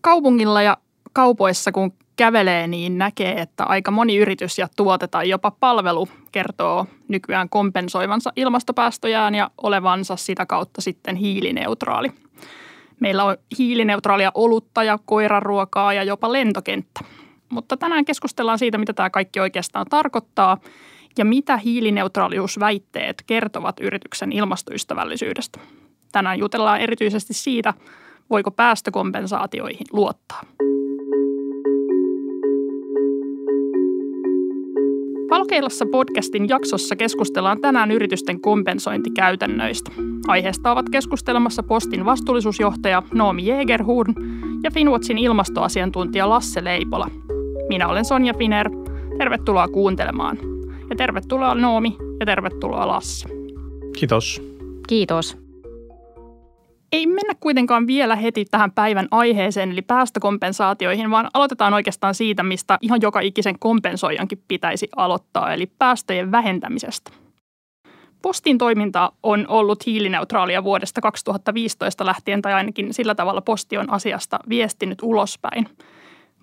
kaupungilla ja kaupoissa kun kävelee, niin näkee, että aika moni yritys ja tuote tai jopa palvelu kertoo nykyään kompensoivansa ilmastopäästöjään ja olevansa sitä kautta sitten hiilineutraali. Meillä on hiilineutraalia olutta ja koiraruokaa ja jopa lentokenttä. Mutta tänään keskustellaan siitä, mitä tämä kaikki oikeastaan tarkoittaa ja mitä hiilineutraaliusväitteet kertovat yrityksen ilmastoystävällisyydestä. Tänään jutellaan erityisesti siitä, voiko päästökompensaatioihin luottaa. Valkeilassa podcastin jaksossa keskustellaan tänään yritysten kompensointikäytännöistä. Aiheesta ovat keskustelemassa Postin vastuullisuusjohtaja Noomi Jägerhorn ja Finwatchin ilmastoasiantuntija Lasse Leipola. Minä olen Sonja Finer. Tervetuloa kuuntelemaan. Ja tervetuloa Noomi ja tervetuloa Lasse. Kiitos. Kiitos. Ei mennä kuitenkaan vielä heti tähän päivän aiheeseen, eli päästökompensaatioihin, vaan aloitetaan oikeastaan siitä, mistä ihan joka ikisen kompensoijankin pitäisi aloittaa, eli päästöjen vähentämisestä. Postin toiminta on ollut hiilineutraalia vuodesta 2015 lähtien, tai ainakin sillä tavalla posti on asiasta viestinyt ulospäin.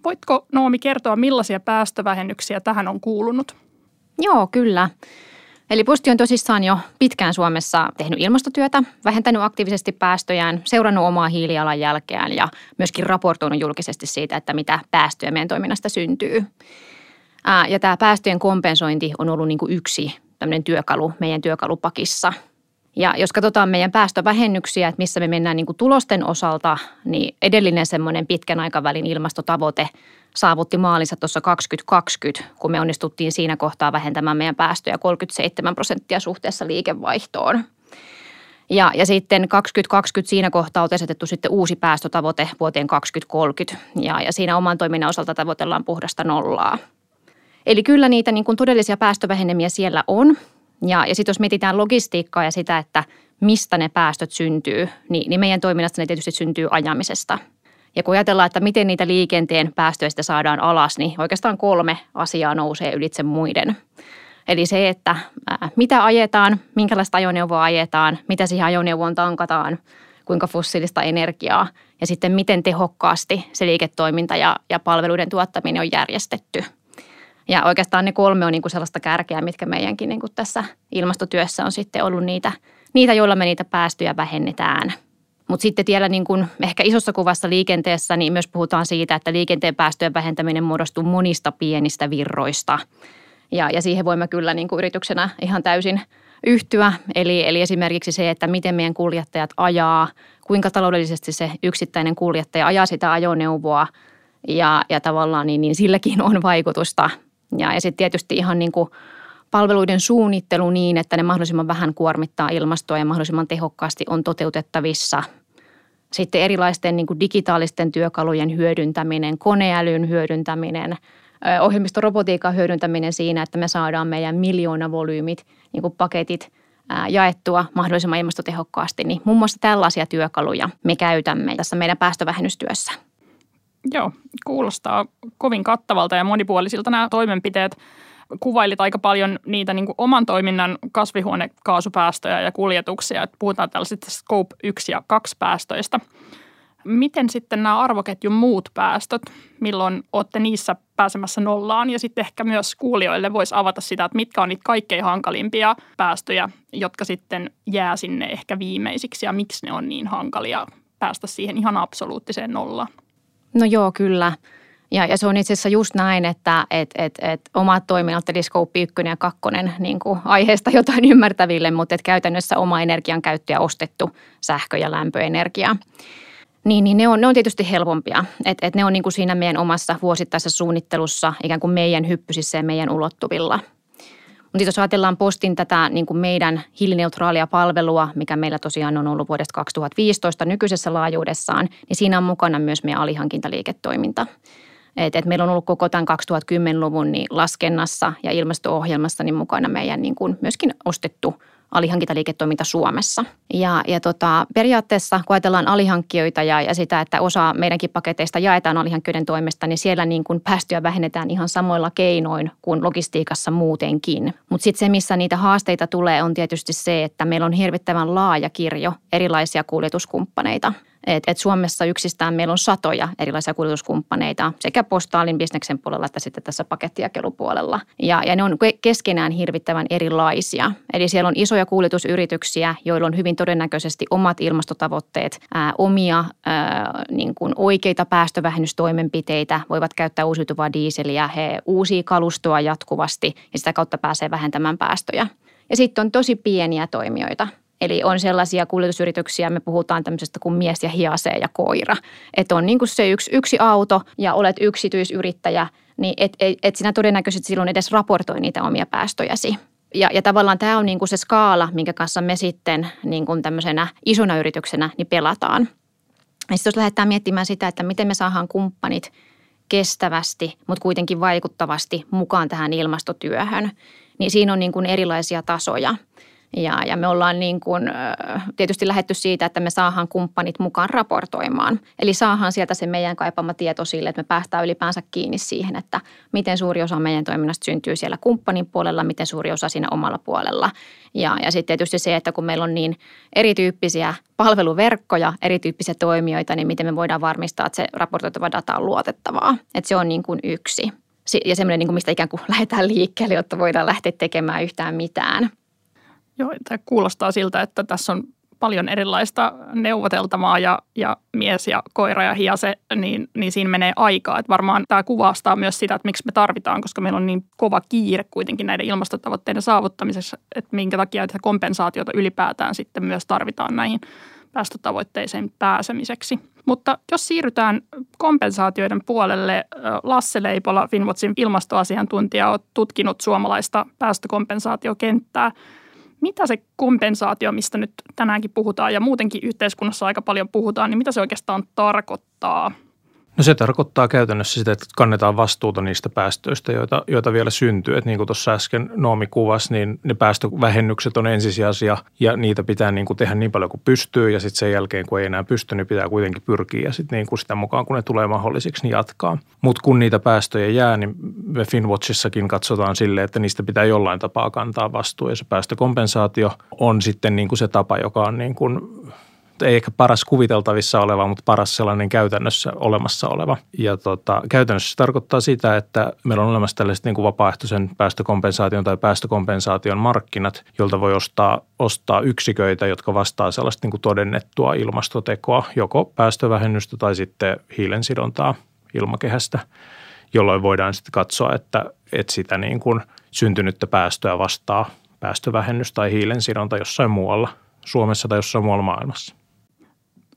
Voitko Noomi kertoa, millaisia päästövähennyksiä tähän on kuulunut? Joo, kyllä. Eli Posti on tosissaan jo pitkään Suomessa tehnyt ilmastotyötä, vähentänyt aktiivisesti päästöjään, seurannut omaa hiilijalanjälkeään ja myöskin raportoinut julkisesti siitä, että mitä päästöjä meidän toiminnasta syntyy. Ja tämä päästöjen kompensointi on ollut niin kuin yksi tämmöinen työkalu meidän työkalupakissa. Ja jos katsotaan meidän päästövähennyksiä, että missä me mennään niin kuin tulosten osalta, niin edellinen semmoinen pitkän aikavälin ilmastotavoite saavutti maalinsa tuossa 2020, kun me onnistuttiin siinä kohtaa vähentämään meidän päästöjä 37 prosenttia suhteessa liikevaihtoon. Ja, ja sitten 2020 siinä kohtaa on asetettu sitten uusi päästötavoite vuoteen 2030 ja, ja siinä oman toiminnan osalta tavoitellaan puhdasta nollaa. Eli kyllä niitä niin kuin todellisia päästövähenemiä siellä on. Ja, ja sitten jos mietitään logistiikkaa ja sitä, että mistä ne päästöt syntyy, niin, niin meidän toiminnasta ne tietysti syntyy ajamisesta – ja kun ajatellaan, että miten niitä liikenteen päästöistä saadaan alas, niin oikeastaan kolme asiaa nousee ylitse muiden. Eli se, että mitä ajetaan, minkälaista ajoneuvoa ajetaan, mitä siihen ajoneuvoon tankataan, kuinka fossiilista energiaa ja sitten miten tehokkaasti se liiketoiminta ja, ja palveluiden tuottaminen on järjestetty. Ja oikeastaan ne kolme on niin kuin sellaista kärkeä, mitkä meidänkin niin kuin tässä ilmastotyössä on sitten ollut niitä, niitä, joilla me niitä päästöjä vähennetään – mutta sitten vielä niin kuin ehkä isossa kuvassa liikenteessä, niin myös puhutaan siitä, että liikenteen päästöjen vähentäminen muodostuu monista pienistä virroista. Ja, ja siihen voimme kyllä niin kuin yrityksenä ihan täysin yhtyä. Eli, eli esimerkiksi se, että miten meidän kuljettajat ajaa, kuinka taloudellisesti se yksittäinen kuljettaja ajaa sitä ajoneuvoa ja, ja tavallaan niin, niin silläkin on vaikutusta. Ja, ja sitten tietysti ihan niin kuin palveluiden suunnittelu niin, että ne mahdollisimman vähän kuormittaa ilmastoa ja mahdollisimman tehokkaasti on toteutettavissa. Sitten erilaisten niin kuin digitaalisten työkalujen hyödyntäminen, koneälyn hyödyntäminen, ohjelmistorobotiikan hyödyntäminen siinä, että me saadaan meidän miljoonavolyymit, niin kuin paketit jaettua mahdollisimman ilmastotehokkaasti, niin muun muassa tällaisia työkaluja me käytämme tässä meidän päästövähennystyössä. Joo, kuulostaa kovin kattavalta ja monipuolisilta nämä toimenpiteet kuvailit aika paljon niitä niin kuin oman toiminnan kasvihuonekaasupäästöjä ja kuljetuksia. Että puhutaan tällaisista scope 1 ja 2 päästöistä. Miten sitten nämä arvoketjun muut päästöt, milloin olette niissä pääsemässä nollaan ja sitten ehkä myös kuulijoille voisi avata sitä, että mitkä on niitä kaikkein hankalimpia päästöjä, jotka sitten jää sinne ehkä viimeisiksi ja miksi ne on niin hankalia päästä siihen ihan absoluuttiseen nollaan? No joo, kyllä. Ja, ja se on itse asiassa just näin, että et, et, et omat toiminnot, eli Scope 1 ja 2, niin kuin aiheesta jotain ymmärtäville, mutta et käytännössä oma energian käyttö ja ostettu sähkö- ja lämpöenergia. Niin, niin ne, on, ne on tietysti helpompia. Et, et ne on niin kuin siinä meidän omassa vuosittaisessa suunnittelussa ikään kuin meidän hyppysissä ja meidän ulottuvilla – mutta jos ajatellaan postin tätä niin kuin meidän hiilineutraalia palvelua, mikä meillä tosiaan on ollut vuodesta 2015 nykyisessä laajuudessaan, niin siinä on mukana myös meidän alihankintaliiketoiminta. Et, et meillä on ollut koko tämän 2010-luvun niin laskennassa ja ilmasto-ohjelmassa niin mukana meidän niin kuin myöskin ostettu alihankintaliiketoiminta Suomessa. Ja, ja tota, periaatteessa, kun ajatellaan alihankkijoita ja, ja sitä, että osa meidänkin paketeista jaetaan alihankkijoiden toimesta, niin siellä niin kuin päästöjä vähennetään ihan samoilla keinoin kuin logistiikassa muutenkin. Mutta sitten se, missä niitä haasteita tulee, on tietysti se, että meillä on hirvittävän laaja kirjo erilaisia kuljetuskumppaneita. Et, et Suomessa yksistään meillä on satoja erilaisia kuljetuskumppaneita sekä postaalin bisneksen puolella että sitten tässä pakettijakelupuolella. Ja, ja ne on keskenään hirvittävän erilaisia. Eli siellä on isoja kuljetusyrityksiä, joilla on hyvin todennäköisesti omat ilmastotavoitteet, ää, omia ää, niin kuin oikeita päästövähennystoimenpiteitä, voivat käyttää uusiutuvaa diiseliä, he uusii kalustoa jatkuvasti ja sitä kautta pääsee vähentämään päästöjä. Ja sitten on tosi pieniä toimijoita, Eli on sellaisia kuljetusyrityksiä, me puhutaan tämmöisestä kuin mies ja hiasee ja koira. Että on niin kuin se yksi, yksi auto ja olet yksityisyrittäjä, niin et, et, et sinä todennäköisesti silloin edes raportoi niitä omia päästöjäsi. Ja, ja tavallaan tämä on niin kuin se skaala, minkä kanssa me sitten niin kuin tämmöisenä isona yrityksenä niin pelataan. Ja sitten jos lähdetään miettimään sitä, että miten me saadaan kumppanit kestävästi, mutta kuitenkin vaikuttavasti mukaan tähän ilmastotyöhön, niin siinä on niin kuin erilaisia tasoja – ja, ja me ollaan niin kuin, tietysti lähetty siitä, että me saadaan kumppanit mukaan raportoimaan. Eli saadaan sieltä se meidän kaipama tieto sille, että me päästään ylipäänsä kiinni siihen, että miten suuri osa meidän toiminnasta syntyy siellä kumppanin puolella, miten suuri osa siinä omalla puolella. Ja, ja sitten tietysti se, että kun meillä on niin erityyppisiä palveluverkkoja, erityyppisiä toimijoita, niin miten me voidaan varmistaa, että se raportoitava data on luotettavaa. Että se on niin kuin yksi. Ja semmoinen, niin kuin mistä ikään kuin lähdetään liikkeelle, jotta voidaan lähteä tekemään yhtään mitään – Joo, tämä kuulostaa siltä, että tässä on paljon erilaista neuvoteltavaa ja, ja mies ja koira ja hiase, niin, niin siinä menee aikaa. Että varmaan tämä kuvastaa myös sitä, että miksi me tarvitaan, koska meillä on niin kova kiire kuitenkin näiden ilmastotavoitteiden saavuttamisessa, että minkä takia että kompensaatiota ylipäätään sitten myös tarvitaan näihin päästötavoitteisiin pääsemiseksi. Mutta jos siirrytään kompensaatioiden puolelle, Lasse Leipola, Finwatchin ilmastoasiantuntija, on tutkinut suomalaista päästökompensaatiokenttää – mitä se kompensaatio, mistä nyt tänäänkin puhutaan ja muutenkin yhteiskunnassa aika paljon puhutaan, niin mitä se oikeastaan tarkoittaa – No se tarkoittaa käytännössä sitä, että kannetaan vastuuta niistä päästöistä, joita, joita vielä syntyy. Että niin kuin tuossa äsken Noomi kuvasi, niin ne päästövähennykset on ensisijaisia ja niitä pitää niin kuin tehdä niin paljon kuin pystyy ja sitten sen jälkeen, kun ei enää pysty, niin pitää kuitenkin pyrkiä ja sitten niin kuin sitä mukaan, kun ne tulee mahdollisiksi, niin jatkaa. Mutta kun niitä päästöjä jää, niin me Finwatchissakin katsotaan sille, että niistä pitää jollain tapaa kantaa vastuu ja se päästökompensaatio on sitten niin kuin se tapa, joka on niin kuin ei ehkä paras kuviteltavissa oleva, mutta paras sellainen käytännössä olemassa oleva. Ja tota, käytännössä se tarkoittaa sitä, että meillä on olemassa tällaiset niin kuin vapaaehtoisen päästökompensaation tai päästökompensaation markkinat, jolta voi ostaa, ostaa yksiköitä, jotka vastaa sellaista niin kuin todennettua ilmastotekoa, joko päästövähennystä tai sitten hiilensidontaa ilmakehästä, jolloin voidaan sitten katsoa, että, että sitä niin kuin syntynyttä päästöä vastaa päästövähennys tai hiilensidonta jossain muualla Suomessa tai jossain muualla maailmassa.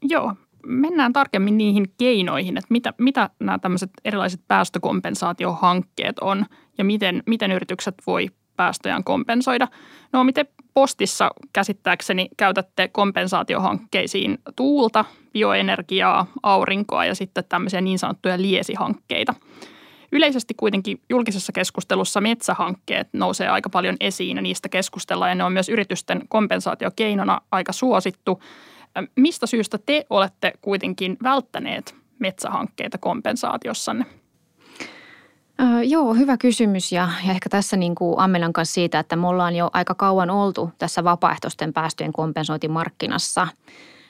Joo, mennään tarkemmin niihin keinoihin, että mitä, mitä nämä tämmöiset erilaiset päästökompensaatiohankkeet on ja miten, miten yritykset voi päästöjään kompensoida. No miten postissa käsittääkseni käytätte kompensaatiohankkeisiin tuulta, bioenergiaa, aurinkoa ja sitten tämmöisiä niin sanottuja liesihankkeita. Yleisesti kuitenkin julkisessa keskustelussa metsähankkeet nousee aika paljon esiin ja niistä keskustellaan ja ne on myös yritysten kompensaatiokeinona aika suosittu. Mistä syystä te olette kuitenkin välttäneet metsähankkeita kompensaatiossanne? Öö, joo, hyvä kysymys ja, ja ehkä tässä niin kuin ammelan kanssa siitä, että me ollaan jo aika kauan oltu tässä vapaaehtoisten päästöjen kompensointimarkkinassa.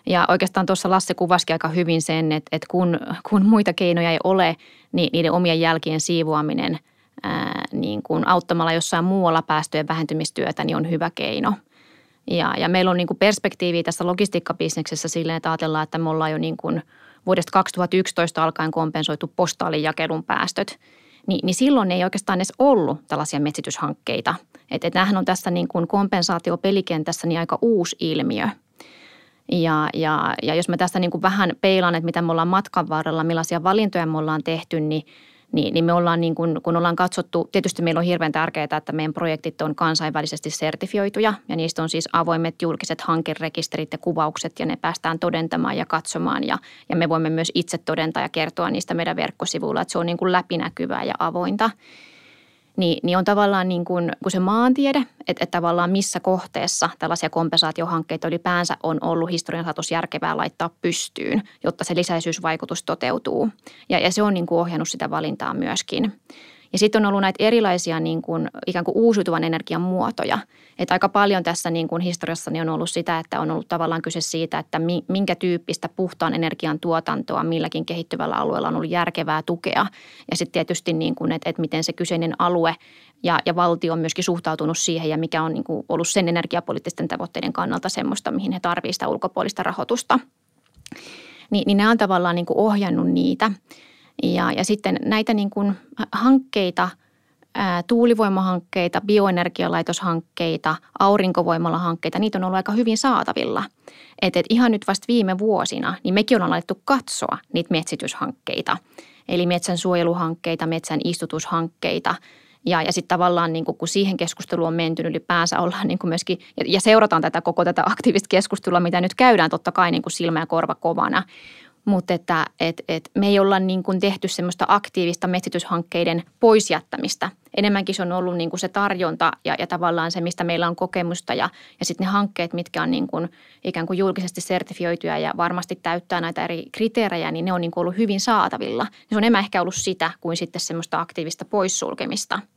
Ja oikeastaan tuossa Lasse kuvasikin aika hyvin sen, että, että kun, kun muita keinoja ei ole, niin niiden omien jälkien siivoaminen ää, niin kuin auttamalla jossain muualla päästöjen vähentymistyötä niin on hyvä keino – ja, ja meillä on niin kuin perspektiiviä tässä logistiikkabisneksessä silleen, että ajatellaan, että me ollaan jo niin kuin vuodesta 2011 alkaen kompensoitu postaalin päästöt. Ni, niin silloin ei oikeastaan edes ollut tällaisia metsityshankkeita. Että et nämähän on tässä niin kuin kompensaatiopelikentässä niin aika uusi ilmiö. Ja, ja, ja jos mä tästä niin kuin vähän peilaan, että mitä me ollaan matkan varrella, millaisia valintoja me ollaan tehty, niin – niin, niin me ollaan niin kuin, kun ollaan katsottu, tietysti meillä on hirveän tärkeää, että meidän projektit on kansainvälisesti sertifioituja ja niistä on siis avoimet julkiset hankerekisterit ja kuvaukset ja ne päästään todentamaan ja katsomaan ja, ja me voimme myös itse todentaa ja kertoa niistä meidän verkkosivuilla, että se on niin kuin läpinäkyvää ja avointa niin, niin on tavallaan niin kuin, kun se maantiede, että, että tavallaan missä kohteessa tällaisia kompensaatiohankkeita ylipäänsä on ollut historian saatossa järkevää laittaa pystyyn, jotta se lisäisyysvaikutus toteutuu. Ja, ja se on niin kuin ohjannut sitä valintaa myöskin. Ja sitten on ollut näitä erilaisia niin kuin, ikään kuin uusiutuvan energian muotoja. Että aika paljon tässä niin kuin historiassa on ollut sitä, että on ollut tavallaan kyse siitä, että minkä tyyppistä puhtaan energian tuotantoa milläkin kehittyvällä alueella on ollut järkevää tukea. Ja sitten tietysti, niin kuin, että, että miten se kyseinen alue ja, ja valtio on myöskin suhtautunut siihen ja mikä on niin kuin ollut sen energiapoliittisten tavoitteiden kannalta semmoista, mihin he tarvitsevat sitä ulkopuolista rahoitusta. Ni, niin nämä on tavallaan niin kuin ohjannut niitä. Ja, ja sitten näitä niin kuin hankkeita, ää, tuulivoimahankkeita, bioenergialaitoshankkeita, aurinkovoimalahankkeita, niitä on ollut aika hyvin saatavilla. Et, et ihan nyt vasta viime vuosina, niin mekin ollaan alettu katsoa niitä metsityshankkeita. Eli metsän suojeluhankkeita, metsän istutushankkeita – ja, ja sitten tavallaan niin kun siihen keskusteluun on menty ylipäänsä ollaan niin myöskin, ja, ja seurataan tätä koko tätä aktiivista keskustelua, mitä nyt käydään totta kai niin silmä ja korva kovana. Mutta että et, et me ei olla niin kuin tehty semmoista aktiivista metsityshankkeiden poisjättämistä. Enemmänkin se on ollut niin kuin se tarjonta ja, ja tavallaan se, mistä meillä on kokemusta ja, ja sitten ne hankkeet, mitkä on niin kuin ikään kuin julkisesti sertifioituja ja varmasti täyttää näitä eri kriteerejä, niin ne on niin kuin ollut hyvin saatavilla. Se on enemmän ehkä ollut sitä kuin sitten semmoista aktiivista poissulkemista –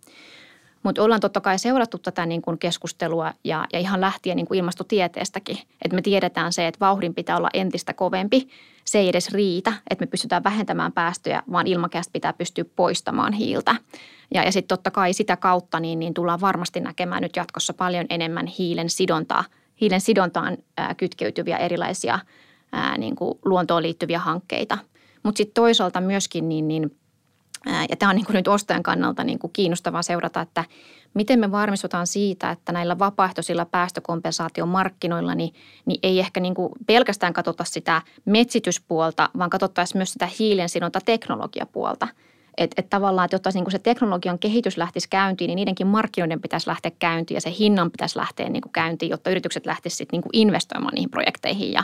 mutta ollaan totta kai seurattu tätä niin kuin keskustelua ja, ja ihan lähtien niin kuin ilmastotieteestäkin. Että me tiedetään se, että vauhdin pitää olla entistä kovempi. Se ei edes riitä, että me pystytään vähentämään päästöjä, vaan ilmakehästä pitää pystyä poistamaan hiiltä. Ja, ja sitten totta kai sitä kautta niin, niin tullaan varmasti näkemään nyt jatkossa paljon enemmän hiilen sidontaa, hiilen sidontaan ää, kytkeytyviä erilaisia ää, niin kuin luontoon liittyviä hankkeita. Mutta sitten toisaalta myöskin niin, niin – ja tämä on niin kuin nyt ostajan kannalta niin kuin kiinnostavaa seurata, että miten me varmistutaan siitä, että näillä vapaaehtoisilla päästökompensaatiomarkkinoilla niin, niin ei ehkä niin kuin pelkästään katsota sitä metsityspuolta, vaan katsottaisiin myös sitä hiilensidonta teknologiapuolta. Että et tavallaan, että jotta niin kuin se teknologian kehitys lähtisi käyntiin, niin niidenkin markkinoiden pitäisi lähteä käyntiin ja se hinnan pitäisi lähteä niin kuin käyntiin, jotta yritykset lähtisivät niin kuin investoimaan niihin projekteihin ja,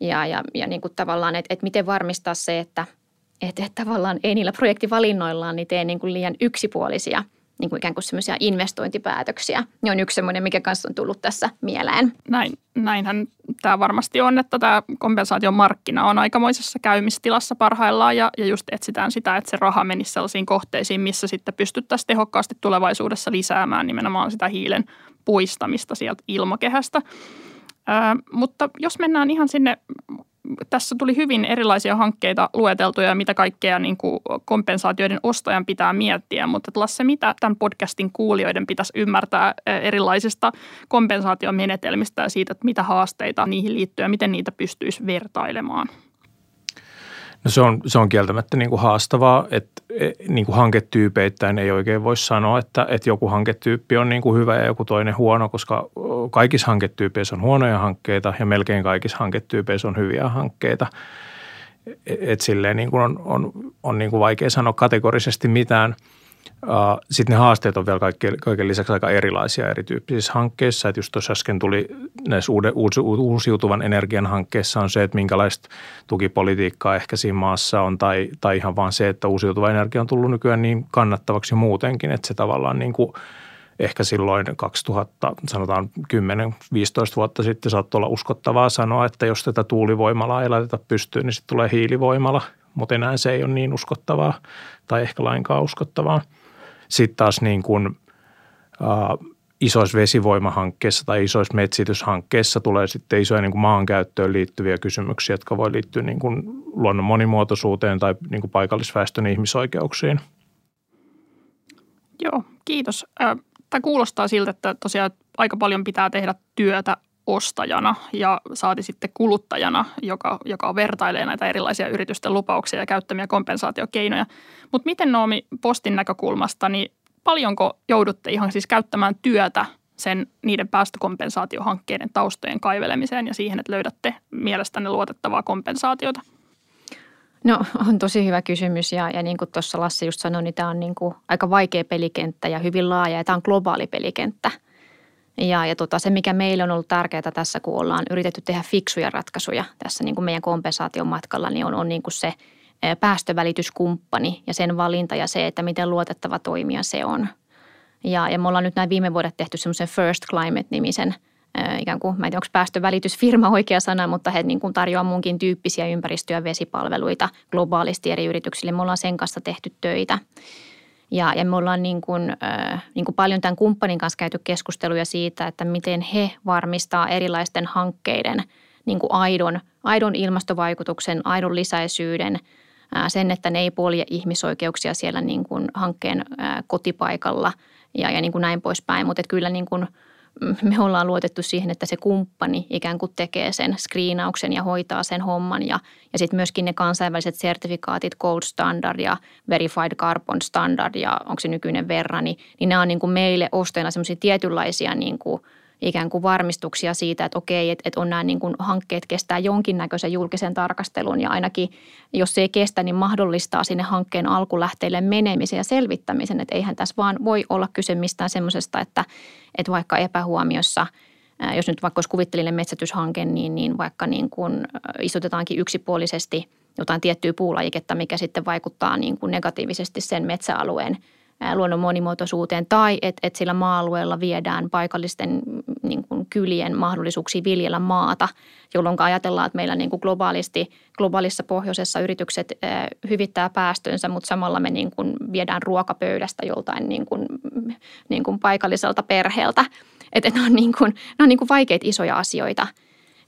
ja, ja, ja niin kuin tavallaan, että, että miten varmistaa se, että – että, että tavallaan ei niillä projektivalinnoillaan niin tee niin kuin liian yksipuolisia niin kuin ikään kuin semmoisia investointipäätöksiä. Ne on yksi semmoinen, mikä kanssa on tullut tässä mieleen. Näin, näinhän tämä varmasti on, että tämä kompensaatiomarkkina on aikamoisessa käymistilassa parhaillaan ja, ja just etsitään sitä, että se raha menisi sellaisiin kohteisiin, missä sitten pystyttäisiin tehokkaasti tulevaisuudessa lisäämään nimenomaan sitä hiilen puistamista sieltä ilmakehästä. Ö, mutta jos mennään ihan sinne tässä tuli hyvin erilaisia hankkeita lueteltuja, mitä kaikkea niin kuin kompensaatioiden ostajan pitää miettiä. Mutta Lasse, mitä tämän podcastin kuulijoiden pitäisi ymmärtää erilaisista kompensaatiomenetelmistä ja siitä, että mitä haasteita niihin liittyy ja miten niitä pystyisi vertailemaan? No se on, se on kieltämättä niin kuin haastavaa, että e, niin kuin hanketyypeittäin ei oikein voi sanoa, että, että joku hanketyyppi on niin kuin hyvä ja joku toinen huono, koska kaikissa hanketyypeissä on huonoja hankkeita ja melkein kaikissa hanketyypeissä on hyviä hankkeita. E, että silleen niin kuin on, on, on niin kuin vaikea sanoa kategorisesti mitään – sitten ne haasteet on vielä kaikkein, kaiken lisäksi aika erilaisia erityyppisissä hankkeissa. Että just tuossa äsken tuli näissä uuden, uusiutuvan energian hankkeessa on se, että minkälaista tukipolitiikkaa ehkä siinä maassa on tai, tai ihan vaan se, että uusiutuva energia on tullut nykyään niin kannattavaksi muutenkin, että se tavallaan niin kuin ehkä silloin 2000, sanotaan 10-15 vuotta sitten saattoi olla uskottavaa sanoa, että jos tätä tuulivoimalaa ei laiteta pystyyn, niin sitten tulee hiilivoimala, mutta enää se ei ole niin uskottavaa tai ehkä lainkaan uskottavaa – sitten taas niin kuin, äh, isoissa vesivoimahankkeissa tai isoissa metsityshankkeissa tulee sitten isoja niin kuin maankäyttöön liittyviä kysymyksiä, jotka voi liittyä niin kuin luonnon monimuotoisuuteen tai niin kuin paikallisväestön ihmisoikeuksiin. Joo, kiitos. Tämä kuulostaa siltä, että tosiaan aika paljon pitää tehdä työtä ostajana ja saati sitten kuluttajana, joka, joka vertailee näitä erilaisia yritysten lupauksia ja käyttämiä kompensaatiokeinoja. Mutta miten Noomi postin näkökulmasta, niin paljonko joudutte ihan siis käyttämään työtä sen niiden päästökompensaatiohankkeiden taustojen kaivelemiseen ja siihen, että löydätte mielestänne luotettavaa kompensaatiota? No on tosi hyvä kysymys ja, ja niin kuin tuossa Lassi just sanoi, niin tämä on niin kuin aika vaikea pelikenttä ja hyvin laaja ja tämä on globaali pelikenttä – ja, ja tota, se, mikä meille on ollut tärkeää tässä, kun ollaan yritetty tehdä fiksuja ratkaisuja tässä niin kuin meidän kompensaation matkalla, niin on, on niin kuin se päästövälityskumppani ja sen valinta ja se, että miten luotettava toimija se on. Ja, ja me ollaan nyt näin viime vuodet tehty semmoisen First Climate-nimisen ikään kuin, mä en tiedä, onko päästövälitysfirma oikea sana, mutta he niin kuin tarjoaa munkin tyyppisiä ympäristö- ja vesipalveluita globaalisti eri yrityksille. Me ollaan sen kanssa tehty töitä. Ja, ja me ollaan niin kuin, äh, niin kuin paljon tämän kumppanin kanssa käyty keskusteluja siitä, että miten he varmistaa erilaisten hankkeiden niin kuin aidon, aidon ilmastovaikutuksen, aidon lisäisyyden, äh, sen, että ne ei polje ihmisoikeuksia siellä niin kuin hankkeen äh, kotipaikalla ja, ja niin kuin näin poispäin. Mutta kyllä niin kuin – me ollaan luotettu siihen, että se kumppani ikään kuin tekee sen screenauksen ja hoitaa sen homman. Ja, ja sitten myöskin ne kansainväliset sertifikaatit, Gold Standard ja Verified Carbon Standard ja onko se nykyinen verran, niin, niin nämä on niin kuin meille ostajana semmoisia tietynlaisia niin kuin – ikään kuin varmistuksia siitä, että okei, että, että on nämä niin kuin hankkeet kestää jonkinnäköisen julkisen tarkastelun ja ainakin jos se ei kestä, niin mahdollistaa sinne hankkeen alkulähteille menemisen ja selvittämisen. Että eihän tässä vaan voi olla kyse mistään semmoisesta, että, että vaikka epähuomiossa – jos nyt vaikka olisi kuvittelinen metsätyshanke, niin, niin vaikka niin kuin istutetaankin yksipuolisesti jotain tiettyä puulajiketta, mikä sitten vaikuttaa niin kuin negatiivisesti sen metsäalueen – luonnon monimuotoisuuteen tai että et sillä maa-alueella viedään paikallisten mm, niin kuin kylien mahdollisuuksia viljellä maata, jolloin ajatellaan, että meillä niin kuin globaalisti, globaalissa pohjoisessa yritykset hyvittää päästönsä, mutta samalla me niin kuin viedään ruokapöydästä joltain niin kuin, niin kuin paikalliselta perheeltä. Että et ne on, niin kuin, ne on niin kuin vaikeita isoja asioita.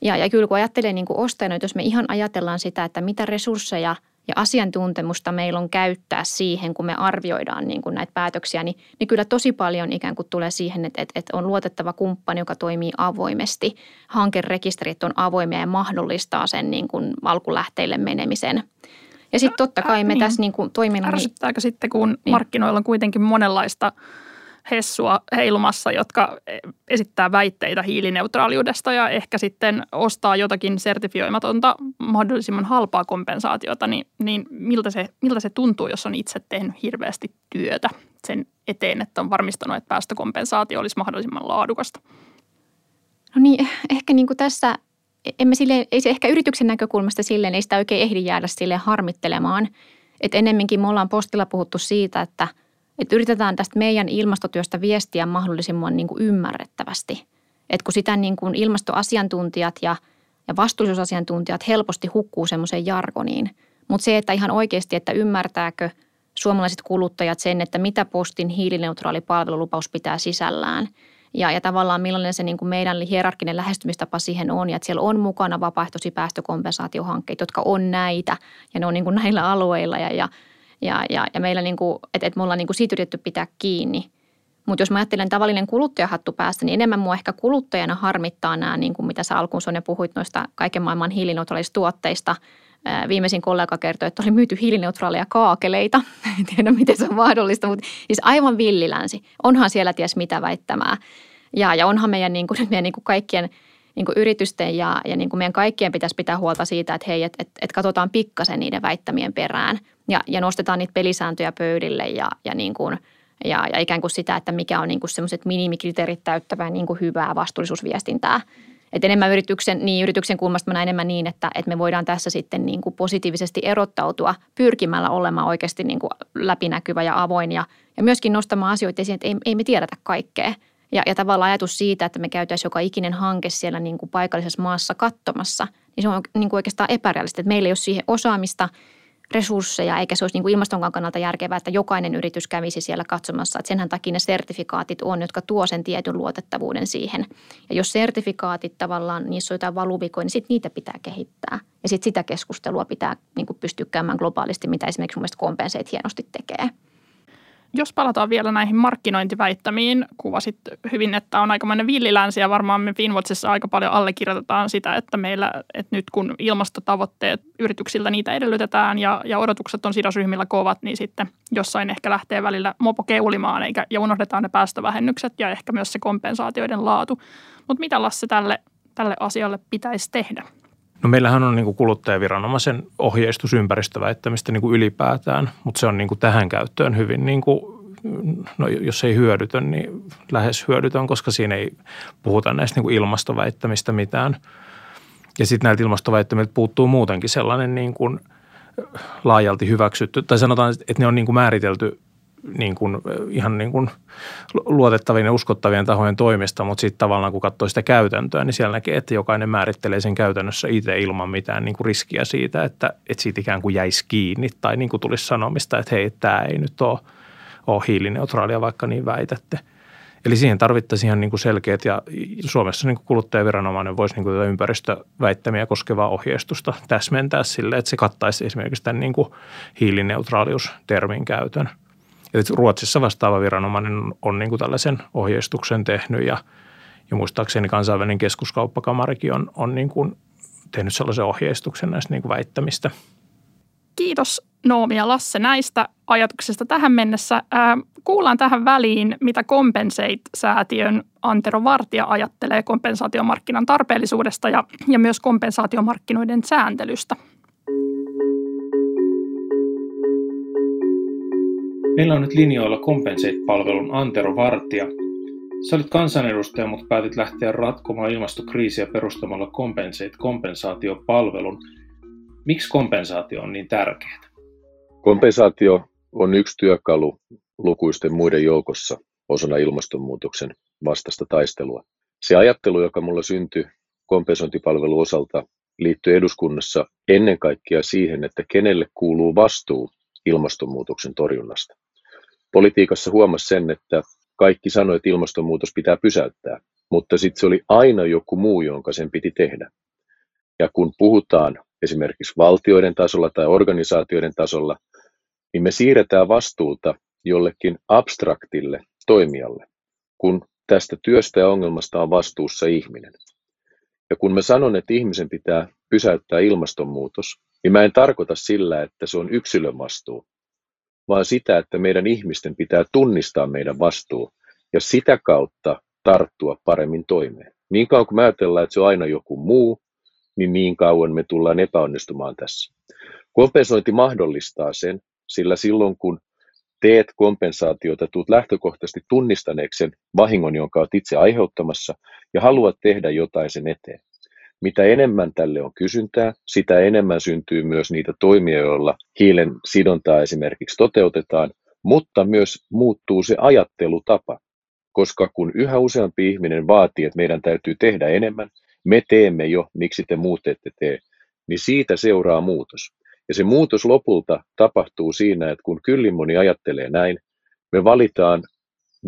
Ja, ja kyllä kun ajattelee niin kuin ostajana, jos me ihan ajatellaan sitä, että mitä resursseja – ja asiantuntemusta meillä on käyttää siihen, kun me arvioidaan niin kuin näitä päätöksiä, niin, niin kyllä tosi paljon ikään kuin tulee siihen, että, että, että on luotettava kumppani, joka toimii avoimesti. Hankerekisterit on avoimia ja mahdollistaa sen niin kuin alkulähteille menemisen. Ja sitten totta kai me niin. tässä niin kuin toiminnan... Ärsyttääkö sitten, kun niin. markkinoilla on kuitenkin monenlaista – hessua heilumassa, jotka esittää väitteitä hiilineutraaliudesta ja ehkä sitten ostaa jotakin sertifioimatonta mahdollisimman halpaa kompensaatiota, niin, niin miltä, se, miltä se tuntuu, jos on itse tehnyt hirveästi työtä sen eteen, että on varmistanut, että päästökompensaatio olisi mahdollisimman laadukasta? No niin, ehkä niin kuin tässä, emme sille, ei se ehkä yrityksen näkökulmasta silleen, ei sitä oikein ehdi jäädä sille harmittelemaan. Että ennemminkin me ollaan postilla puhuttu siitä, että – että yritetään tästä meidän ilmastotyöstä viestiä mahdollisimman niin kuin ymmärrettävästi. Että kun sitä niin kuin ilmastoasiantuntijat ja, ja vastuullisuusasiantuntijat helposti hukkuu semmoiseen jargoniin. Mutta se, että ihan oikeasti, että ymmärtääkö suomalaiset kuluttajat sen, että mitä postin hiilineutraali palvelulupaus pitää sisällään – ja, ja tavallaan millainen se niin kuin meidän hierarkkinen lähestymistapa siihen on ja että siellä on mukana vapaaehtoisia päästökompensaatiohankkeita, jotka on näitä ja ne on niin kuin näillä alueilla ja, ja ja, ja, ja meillä niin kuin, että, että me ollaan niin kuin siitä yritetty pitää kiinni. Mutta jos mä ajattelen tavallinen kuluttajahattu päästä, niin enemmän mua ehkä kuluttajana harmittaa nämä, niin kuin mitä sä alkuun Sonja puhuit noista kaiken maailman hiilineutraalista tuotteista. Viimeisin kollega kertoi, että oli myyty hiilineutraaleja kaakeleita. En tiedä, miten se on mahdollista, mutta siis aivan villilänsi. Onhan siellä ties mitä väittämää. Ja, ja onhan meidän, niin kuin, meidän niin kuin kaikkien – niin kuin yritysten ja, ja niin kuin meidän kaikkien pitäisi pitää huolta siitä, että hei, että et, et katsotaan pikkasen niiden väittämien perään ja, ja nostetaan niitä pelisääntöjä pöydille ja, ja, niin kuin, ja, ja ikään kuin sitä, että mikä on niin kuin semmoiset minimikriteerit täyttävää niin kuin hyvää vastuullisuusviestintää. Et enemmän yrityksen, niin yrityksen kulmasta mä näen enemmän niin, että, että me voidaan tässä sitten niin kuin positiivisesti erottautua pyrkimällä olemaan oikeasti niin kuin läpinäkyvä ja avoin ja, ja myöskin nostamaan asioita esiin, että ei, ei me tiedetä kaikkea – ja, ja tavallaan ajatus siitä, että me käytäisiin joka ikinen hanke siellä niin kuin paikallisessa maassa katsomassa, niin se on niin kuin oikeastaan epärealista, että meillä ei ole siihen osaamista, resursseja, eikä se olisi niin kuin ilmaston kannalta järkevää, että jokainen yritys kävisi siellä katsomassa. Että senhän takia ne sertifikaatit on, jotka tuo sen tietyn luotettavuuden siihen. Ja jos sertifikaatit tavallaan, niissä on jotain valuvikoja, niin sitten niitä pitää kehittää. Ja sitten sitä keskustelua pitää niin kuin pystyä käymään globaalisti, mitä esimerkiksi mun mielestä hienosti tekee. Jos palataan vielä näihin markkinointiväittämiin, kuvasit hyvin, että on aikamoinen villilänsi ja varmaan me Finwatchissa aika paljon allekirjoitetaan sitä, että meillä, että nyt kun ilmastotavoitteet yrityksiltä niitä edellytetään ja, ja odotukset on sidosryhmillä kovat, niin sitten jossain ehkä lähtee välillä mopo keulimaan eikä, ja unohdetaan ne päästövähennykset ja ehkä myös se kompensaatioiden laatu. Mutta mitä Lasse tälle, tälle asialle pitäisi tehdä? No meillähän on niin kuin kuluttajaviranomaisen ohjeistus ympäristöväittämistä niin kuin ylipäätään, mutta se on niin kuin tähän käyttöön hyvin, niin kuin, no jos ei hyödytön, niin lähes hyödytön, koska siinä ei puhuta näistä niin kuin ilmastoväittämistä mitään. Ja sitten näiltä ilmastoväittämiltä puuttuu muutenkin sellainen niin kuin laajalti hyväksytty, tai sanotaan, että ne on niin kuin määritelty niin kuin, ihan niin kuin luotettavien ja uskottavien tahojen toimesta, mutta sitten tavallaan kun katsoo sitä käytäntöä, niin siellä näkee, että jokainen määrittelee sen käytännössä itse ilman mitään niin kuin riskiä siitä, että, että siitä ikään kuin jäisi kiinni tai niin kuin tulisi sanomista, että hei, tämä ei nyt ole ole hiilineutraalia, vaikka niin väitätte. Eli siihen tarvittaisiin ihan niin kuin selkeät ja Suomessa niin kuin kuluttajaviranomainen voisi niin kuin tätä ympäristöväittämiä koskevaa ohjeistusta täsmentää sille, että se kattaisi esimerkiksi tämän niin kuin hiilineutraaliustermin käytön. Eli Ruotsissa vastaava viranomainen on niin kuin tällaisen ohjeistuksen tehnyt ja, ja muistaakseni kansainvälinen keskuskauppakamarikin on, on niin kuin tehnyt sellaisen ohjeistuksen näistä niin kuin väittämistä. Kiitos Noomi ja Lasse näistä ajatuksista tähän mennessä. Kuullaan tähän väliin, mitä Compensate-säätiön Antero Vartija ajattelee kompensaatiomarkkinan tarpeellisuudesta ja, ja myös kompensaatiomarkkinoiden sääntelystä. Meillä on nyt linjoilla Compensate-palvelun Antero Vartija. Sä olit kansanedustaja, mutta päätit lähteä ratkomaan ilmastokriisiä perustamalla Compensate-kompensaatiopalvelun. Miksi kompensaatio on niin tärkeää? Kompensaatio on yksi työkalu lukuisten muiden joukossa osana ilmastonmuutoksen vastaista taistelua. Se ajattelu, joka mulla syntyi kompensointipalvelun osalta, liittyy eduskunnassa ennen kaikkea siihen, että kenelle kuuluu vastuu ilmastonmuutoksen torjunnasta. Politiikassa huomasi sen, että kaikki sanoivat, että ilmastonmuutos pitää pysäyttää, mutta sitten se oli aina joku muu, jonka sen piti tehdä. Ja kun puhutaan esimerkiksi valtioiden tasolla tai organisaatioiden tasolla, niin me siirretään vastuuta jollekin abstraktille toimijalle, kun tästä työstä ja ongelmasta on vastuussa ihminen. Ja kun mä sanon, että ihmisen pitää pysäyttää ilmastonmuutos, niin mä en tarkoita sillä, että se on yksilön vastuu, vaan sitä, että meidän ihmisten pitää tunnistaa meidän vastuu ja sitä kautta tarttua paremmin toimeen. Niin kauan kuin me ajatellaan, että se on aina joku muu, niin niin kauan me tullaan epäonnistumaan tässä. Kompensointi mahdollistaa sen, sillä silloin kun teet kompensaatiota, tuut lähtökohtaisesti tunnistaneeksi sen vahingon, jonka olet itse aiheuttamassa, ja haluat tehdä jotain sen eteen. Mitä enemmän tälle on kysyntää, sitä enemmän syntyy myös niitä toimia, joilla hiilen sidontaa esimerkiksi toteutetaan, mutta myös muuttuu se ajattelutapa. Koska kun yhä useampi ihminen vaatii, että meidän täytyy tehdä enemmän, me teemme jo, miksi te muut ette tee, niin siitä seuraa muutos. Ja se muutos lopulta tapahtuu siinä, että kun kyllin moni ajattelee näin, me valitaan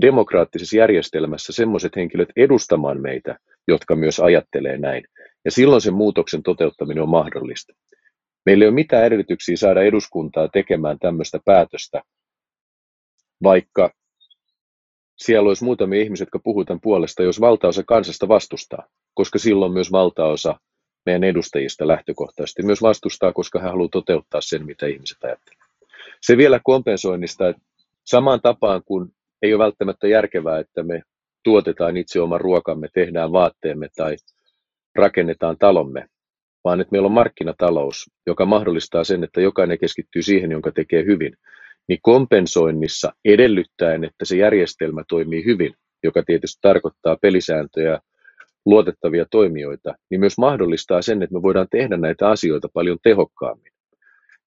demokraattisessa järjestelmässä semmoiset henkilöt edustamaan meitä, jotka myös ajattelee näin. Ja silloin sen muutoksen toteuttaminen on mahdollista. Meillä ei ole mitään edellytyksiä saada eduskuntaa tekemään tämmöistä päätöstä, vaikka siellä olisi muutamia ihmisiä, jotka puhutaan puolesta, jos valtaosa kansasta vastustaa, koska silloin myös valtaosa meidän edustajista lähtökohtaisesti myös vastustaa, koska hän haluaa toteuttaa sen, mitä ihmiset ajattelevat. Se vielä kompensoinnista, että samaan tapaan kuin ei ole välttämättä järkevää, että me tuotetaan itse oman ruokamme, tehdään vaatteemme tai rakennetaan talomme, vaan että meillä on markkinatalous, joka mahdollistaa sen, että jokainen keskittyy siihen, jonka tekee hyvin, niin kompensoinnissa edellyttäen, että se järjestelmä toimii hyvin, joka tietysti tarkoittaa pelisääntöjä, luotettavia toimijoita, niin myös mahdollistaa sen, että me voidaan tehdä näitä asioita paljon tehokkaammin.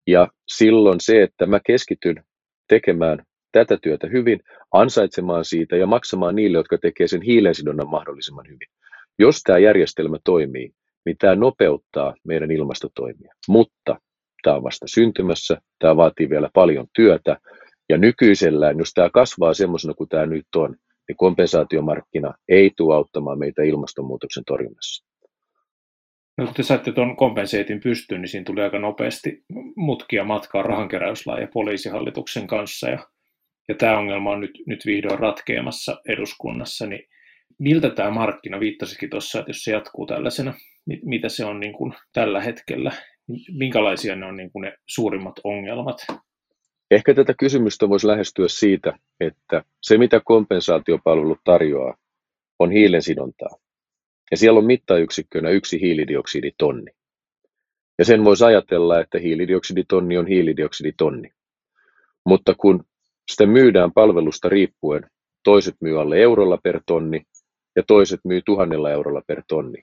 Ja silloin se, että mä keskityn tekemään tätä työtä hyvin, ansaitsemaan siitä ja maksamaan niille, jotka tekee sen hiilensidonnan mahdollisimman hyvin. Jos tämä järjestelmä toimii, niin tämä nopeuttaa meidän ilmastotoimia. Mutta tämä on vasta syntymässä, tämä vaatii vielä paljon työtä, ja nykyisellään, jos tämä kasvaa semmoisena kuin tämä nyt on, niin kompensaatiomarkkina ei tule auttamaan meitä ilmastonmuutoksen torjunnassa. No, kun te saitte tuon kompenseitin pystyyn, niin siinä tuli aika nopeasti mutkia matkaa rahankeräyslain ja poliisihallituksen kanssa. Ja, ja tämä ongelma on nyt, nyt vihdoin ratkeamassa eduskunnassa. Niin miltä tämä markkina viittasikin tuossa, että jos se jatkuu tällaisena, mitä se on niin kuin tällä hetkellä, minkälaisia ne on niin kuin ne suurimmat ongelmat? Ehkä tätä kysymystä voisi lähestyä siitä, että se mitä kompensaatiopalvelu tarjoaa, on hiilensidontaa. Ja siellä on mittayksikkönä yksi hiilidioksiditonni. Ja sen voisi ajatella, että hiilidioksiditonni on hiilidioksiditonni. Mutta kun sitä myydään palvelusta riippuen, toiset myy alle eurolla per tonni ja toiset myy tuhannella eurolla per tonni,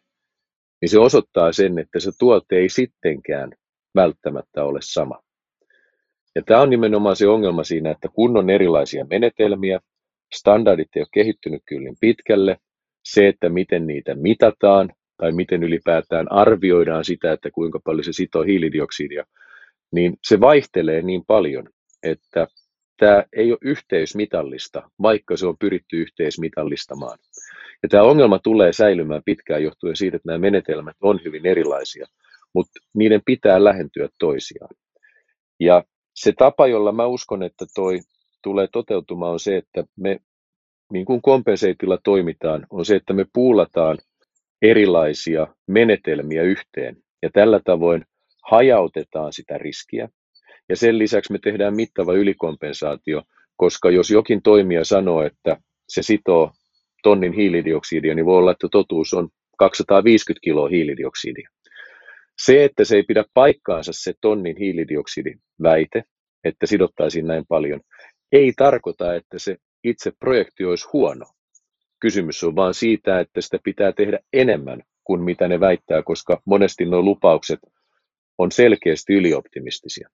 niin se osoittaa sen, että se tuote ei sittenkään välttämättä ole sama. Ja tämä on nimenomaan se ongelma siinä, että kun on erilaisia menetelmiä, standardit ei ole kehittynyt kyllin pitkälle, se, että miten niitä mitataan tai miten ylipäätään arvioidaan sitä, että kuinka paljon se sitoo hiilidioksidia, niin se vaihtelee niin paljon, että tämä ei ole yhteismitallista, vaikka se on pyritty yhteismitallistamaan. Ja tämä ongelma tulee säilymään pitkään johtuen siitä, että nämä menetelmät on hyvin erilaisia, mutta niiden pitää lähentyä toisiaan. Ja se tapa, jolla mä uskon, että toi tulee toteutumaan, on se, että me niin kuin kompenseitilla toimitaan, on se, että me puulataan erilaisia menetelmiä yhteen. Ja tällä tavoin hajautetaan sitä riskiä. Ja sen lisäksi me tehdään mittava ylikompensaatio, koska jos jokin toimija sanoo, että se sitoo tonnin hiilidioksidia, niin voi olla, että totuus on 250 kiloa hiilidioksidia. Se, että se ei pidä paikkaansa se tonnin hiilidioksidiväite, että sidottaisiin näin paljon, ei tarkoita, että se itse projekti olisi huono. Kysymys on vain siitä, että sitä pitää tehdä enemmän kuin mitä ne väittää, koska monesti nuo lupaukset on selkeästi ylioptimistisia.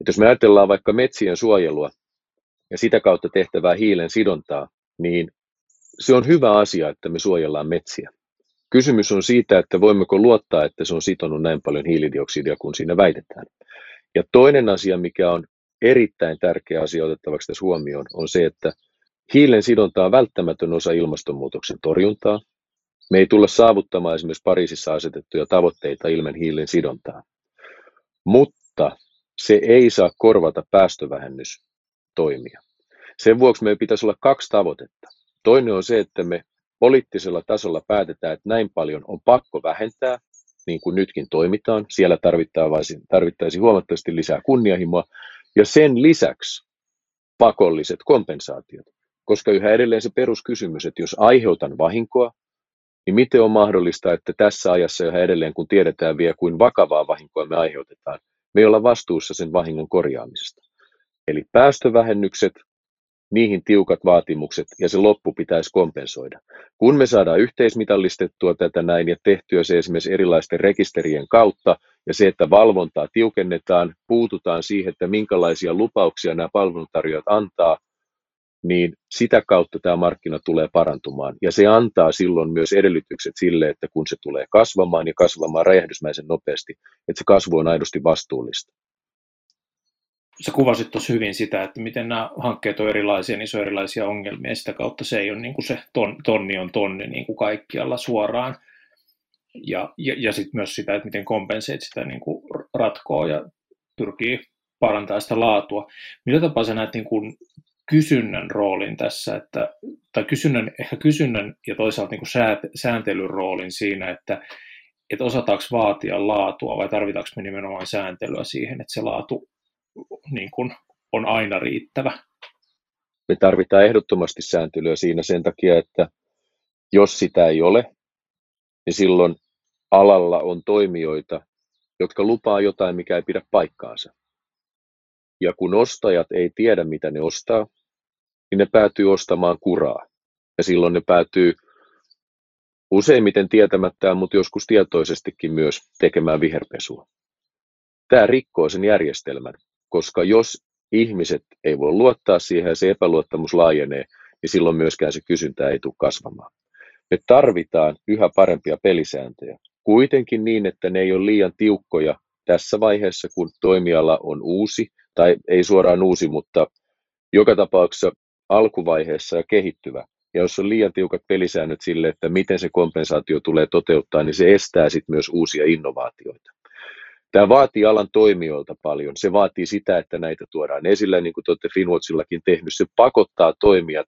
Et jos me ajatellaan vaikka metsien suojelua ja sitä kautta tehtävää hiilen sidontaa, niin se on hyvä asia, että me suojellaan metsiä. Kysymys on siitä, että voimmeko luottaa, että se on sitonut näin paljon hiilidioksidia kuin siinä väitetään. Ja toinen asia, mikä on erittäin tärkeä asia otettavaksi tässä huomioon, on se, että hiilen sidonta on välttämätön osa ilmastonmuutoksen torjuntaa. Me ei tulla saavuttamaan esimerkiksi Pariisissa asetettuja tavoitteita ilman hiilen sidontaa. Mutta se ei saa korvata päästövähennystoimia. Sen vuoksi meidän pitäisi olla kaksi tavoitetta. Toinen on se, että me poliittisella tasolla päätetään, että näin paljon on pakko vähentää, niin kuin nytkin toimitaan. Siellä tarvittaisiin huomattavasti lisää kunnianhimoa. Ja sen lisäksi pakolliset kompensaatiot. Koska yhä edelleen se peruskysymys, että jos aiheutan vahinkoa, niin miten on mahdollista, että tässä ajassa yhä edelleen, kun tiedetään vielä kuin vakavaa vahinkoa me aiheutetaan, me ei olla vastuussa sen vahingon korjaamisesta. Eli päästövähennykset, niihin tiukat vaatimukset ja se loppu pitäisi kompensoida. Kun me saadaan yhteismitallistettua tätä näin ja tehtyä se esimerkiksi erilaisten rekisterien kautta ja se, että valvontaa tiukennetaan, puututaan siihen, että minkälaisia lupauksia nämä palveluntarjoajat antaa, niin sitä kautta tämä markkina tulee parantumaan. Ja se antaa silloin myös edellytykset sille, että kun se tulee kasvamaan ja kasvamaan räjähdysmäisen nopeasti, että se kasvu on aidosti vastuullista. Sä kuvasit tuossa hyvin sitä, että miten nämä hankkeet on erilaisia, niin se on erilaisia ongelmia, sitä kautta se ei ole niin kuin se ton, tonni on tonni niin kuin kaikkialla suoraan. Ja, ja, ja sitten myös sitä, että miten kompenseit sitä niin kuin ratkoo ja pyrkii parantaa sitä laatua. Millä tapaa sä näet niin kuin kysynnän roolin tässä, että, tai kysynnän, ehkä kysynnän ja toisaalta niin kuin sääntelyn roolin siinä, että, että osataanko vaatia laatua vai tarvitaanko me nimenomaan sääntelyä siihen, että se laatu niin kuin on aina riittävä? Me tarvitaan ehdottomasti sääntelyä siinä sen takia, että jos sitä ei ole, niin silloin alalla on toimijoita, jotka lupaa jotain, mikä ei pidä paikkaansa. Ja kun ostajat ei tiedä, mitä ne ostaa, niin ne päätyy ostamaan kuraa. Ja silloin ne päätyy useimmiten tietämättään, mutta joskus tietoisestikin myös tekemään viherpesua. Tämä rikkoo sen järjestelmän, koska jos ihmiset ei voi luottaa siihen ja se epäluottamus laajenee, niin silloin myöskään se kysyntä ei tule kasvamaan. Me tarvitaan yhä parempia pelisääntöjä, kuitenkin niin, että ne ei ole liian tiukkoja tässä vaiheessa, kun toimiala on uusi, tai ei suoraan uusi, mutta joka tapauksessa alkuvaiheessa ja kehittyvä. Ja jos on liian tiukat pelisäännöt sille, että miten se kompensaatio tulee toteuttaa, niin se estää sitten myös uusia innovaatioita. Tämä vaatii alan toimijoilta paljon. Se vaatii sitä, että näitä tuodaan esille, niin kuin te olette Finwatchillakin tehnyt. Se pakottaa toimijat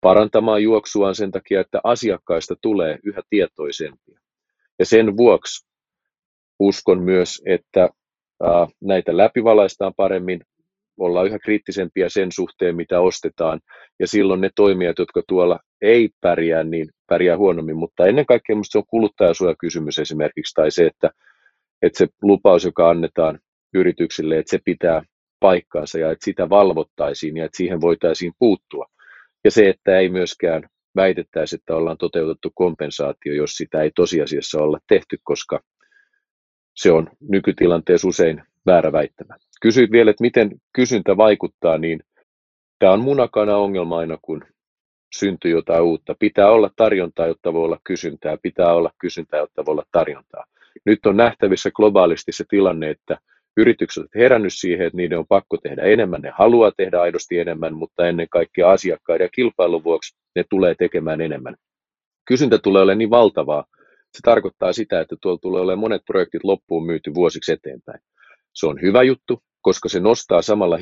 parantamaan juoksuaan sen takia, että asiakkaista tulee yhä tietoisempia. Ja sen vuoksi uskon myös, että näitä läpivalaistaan paremmin, ollaan yhä kriittisempiä sen suhteen, mitä ostetaan, ja silloin ne toimijat, jotka tuolla ei pärjää, niin pärjää huonommin, mutta ennen kaikkea minusta se on kuluttajasuojakysymys esimerkiksi, tai se, että, että se lupaus, joka annetaan yrityksille, että se pitää paikkaansa ja että sitä valvottaisiin ja että siihen voitaisiin puuttua. Ja se, että ei myöskään väitettäisi, että ollaan toteutettu kompensaatio, jos sitä ei tosiasiassa olla tehty, koska se on nykytilanteessa usein väärä väittämä. Kysyit vielä, että miten kysyntä vaikuttaa, niin tämä on munakana ongelma aina, kun syntyy jotain uutta. Pitää olla tarjontaa, jotta voi olla kysyntää. Pitää olla kysyntää, jotta voi olla tarjontaa. Nyt on nähtävissä globaalisti se tilanne, että Yritykset ovat herännyt siihen, että niiden on pakko tehdä enemmän, ne haluaa tehdä aidosti enemmän, mutta ennen kaikkea asiakkaiden ja kilpailun vuoksi ne tulee tekemään enemmän. Kysyntä tulee olemaan niin valtavaa, se tarkoittaa sitä, että tuolla tulee olemaan monet projektit loppuun myyty vuosiksi eteenpäin. Se on hyvä juttu, koska se nostaa samalla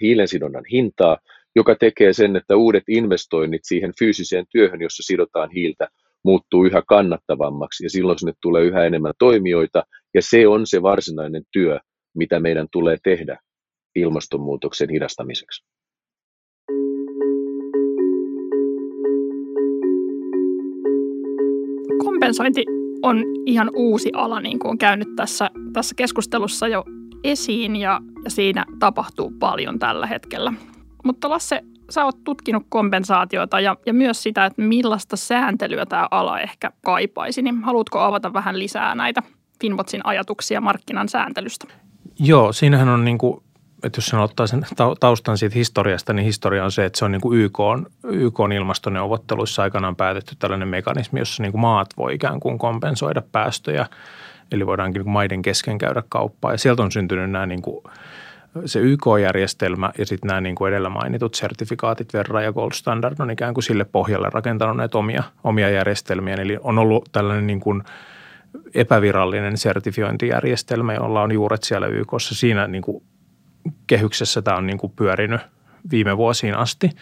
hiilensidonnan hintaa, joka tekee sen, että uudet investoinnit siihen fyysiseen työhön, jossa sidotaan hiiltä, muuttuu yhä kannattavammaksi ja silloin sinne tulee yhä enemmän toimijoita ja se on se varsinainen työ, mitä meidän tulee tehdä ilmastonmuutoksen hidastamiseksi. Kompensointi on ihan uusi ala, niin kuin on käynyt tässä, tässä keskustelussa jo esiin ja, ja siinä tapahtuu paljon tällä hetkellä. Mutta Lasse, sä oot tutkinut kompensaatiota ja, ja myös sitä, että millaista sääntelyä tämä ala ehkä kaipaisi, niin haluatko avata vähän lisää näitä Finvotsin ajatuksia markkinan sääntelystä? Joo, siinähän on niin kuin, että jos sen ottaa sen taustan siitä historiasta, niin historia on se, että se on niin kuin YK, on, YK on ilmastoneuvotteluissa aikanaan päätetty tällainen mekanismi, jossa niin kuin maat voi ikään kuin kompensoida päästöjä, eli voidaankin niin maiden kesken käydä kauppaa. Ja sieltä on syntynyt nämä niin kuin se YK-järjestelmä ja sitten nämä niin kuin edellä mainitut sertifikaatit, Verra ja Gold Standard on ikään kuin sille pohjalle rakentanut näitä omia, omia järjestelmiä. Eli on ollut tällainen niin kuin epävirallinen sertifiointijärjestelmä, jolla on juuret siellä YKssa. Siinä niin kuin kehyksessä tämä on niin kuin pyörinyt viime vuosiin asti –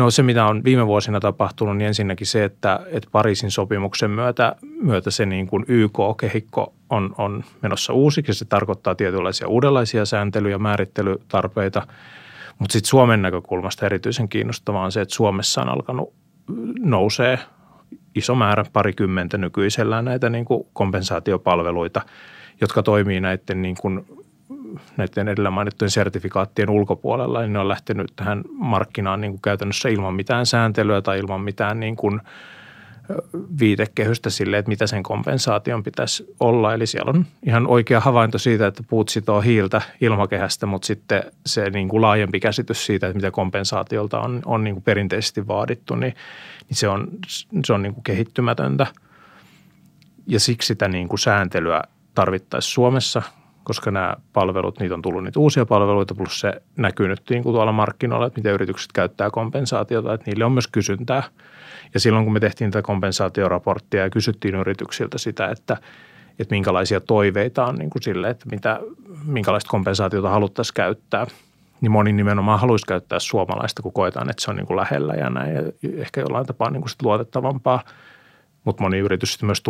No se, mitä on viime vuosina tapahtunut, niin ensinnäkin se, että, että Pariisin sopimuksen myötä, myötä se niin kuin YK-kehikko on, on menossa uusiksi. Se tarkoittaa tietynlaisia uudenlaisia sääntely- ja määrittelytarpeita. Mutta sitten Suomen näkökulmasta erityisen kiinnostavaa on se, että Suomessa on alkanut nousee iso määrä, parikymmentä nykyisellään näitä niin kuin kompensaatiopalveluita, jotka toimii näiden niin kuin näiden edellä mainittujen sertifikaattien ulkopuolella, niin ne on lähtenyt tähän markkinaan niin kuin käytännössä ilman mitään sääntelyä tai ilman mitään niin kuin viitekehystä sille, että mitä sen kompensaation pitäisi olla. Eli siellä on ihan oikea havainto siitä, että puut sitoo hiiltä ilmakehästä, mutta sitten se niin kuin laajempi käsitys siitä, että mitä kompensaatiolta on, on niin kuin perinteisesti vaadittu, niin, niin se on, se on niin kuin kehittymätöntä. Ja siksi sitä niin kuin sääntelyä tarvittaisiin Suomessa, koska nämä palvelut, niitä on tullut niitä uusia palveluita, plus se näkyy nyt niin kuin tuolla markkinoilla, että miten yritykset käyttää kompensaatiota, että niille on myös kysyntää. Ja silloin kun me tehtiin tätä kompensaatioraporttia ja kysyttiin yrityksiltä sitä, että, että minkälaisia toiveita on niin kuin sille, että mitä, minkälaista kompensaatiota haluttaisiin käyttää, niin moni nimenomaan haluaisi käyttää suomalaista, kun koetaan, että se on niin kuin lähellä ja näin, ja ehkä jollain tapaa niin kuin sit luotettavampaa – mutta moni yritys myös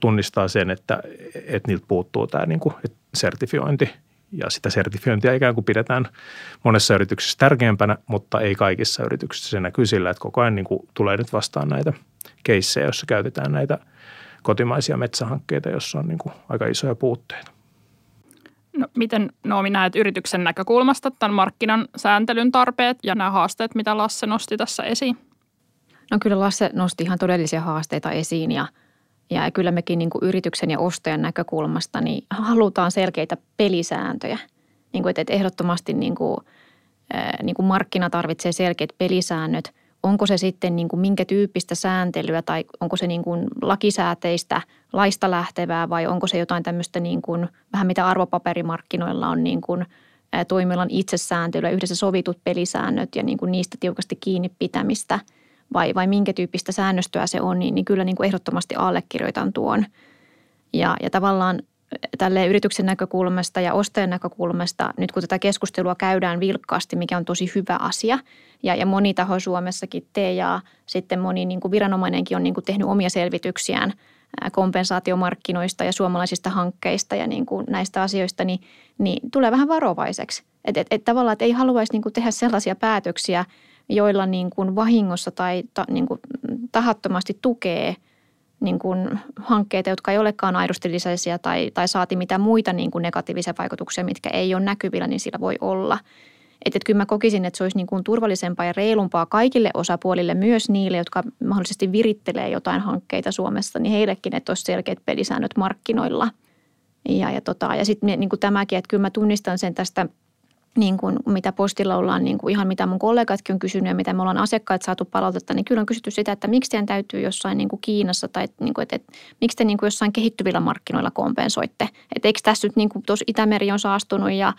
tunnistaa sen, että, että niiltä puuttuu tämä niin kuin sertifiointi ja sitä sertifiointia ikään kuin pidetään monessa yrityksessä tärkeämpänä, mutta ei kaikissa yrityksissä. Se näkyy sillä, että koko ajan niin kuin tulee nyt vastaan näitä keissejä, joissa käytetään näitä kotimaisia metsähankkeita, jossa on niin kuin aika isoja puutteita. No, miten Noomi näet yrityksen näkökulmasta tämän markkinan sääntelyn tarpeet ja nämä haasteet, mitä Lasse nosti tässä esiin? No kyllä Lasse nosti ihan todellisia haasteita esiin ja, ja kyllä mekin niin kuin yrityksen ja ostajan näkökulmasta niin halutaan selkeitä pelisääntöjä. Niin kuin, että ehdottomasti niin kuin, niin kuin markkina tarvitsee selkeät pelisäännöt. Onko se sitten niin kuin minkä tyyppistä sääntelyä tai onko se niin kuin lakisääteistä, laista lähtevää vai onko se jotain tämmöistä niin kuin, vähän mitä arvopaperimarkkinoilla on niin kuin, toimialan itsesääntelyä, yhdessä sovitut pelisäännöt ja niin kuin niistä tiukasti kiinni pitämistä – vai, vai minkä tyyppistä säännöstöä se on, niin, niin kyllä niin kuin ehdottomasti allekirjoitan tuon. Ja, ja tavallaan tälle yrityksen näkökulmasta ja ostajan näkökulmasta, nyt kun tätä keskustelua käydään vilkkaasti, mikä on tosi hyvä asia, ja, ja moni taho Suomessakin tee, ja sitten moni niin kuin viranomainenkin on niin kuin tehnyt omia selvityksiään kompensaatiomarkkinoista ja suomalaisista hankkeista ja niin kuin näistä asioista, niin, niin tulee vähän varovaiseksi. Että et, et tavallaan, että ei haluaisi niin kuin tehdä sellaisia päätöksiä, joilla niin kuin vahingossa tai ta, niin kuin tahattomasti tukee niin kuin hankkeita, jotka ei olekaan aidosti lisäisiä tai, tai saati mitä muita niin kuin negatiivisia vaikutuksia, mitkä ei ole näkyvillä, niin sillä voi olla. Että et kyllä mä kokisin, että se olisi niin kuin turvallisempaa ja reilumpaa kaikille osapuolille, myös niille, jotka mahdollisesti virittelee jotain hankkeita Suomessa, niin heillekin, että olisi selkeät pelisäännöt markkinoilla. Ja, ja, tota, ja sitten niin kuin tämäkin, että kyllä mä tunnistan sen tästä niin kuin, mitä postilla ollaan, niin kuin ihan mitä mun kollegatkin on kysynyt ja mitä me ollaan asiakkaat saatu palautetta, niin kyllä on kysytty sitä, että miksi teidän täytyy jossain niin kuin Kiinassa tai niin kuin, että, että, miksi te niin kuin jossain kehittyvillä markkinoilla kompensoitte. Että eikö tässä nyt niin kuin tuossa Itämeri on saastunut ja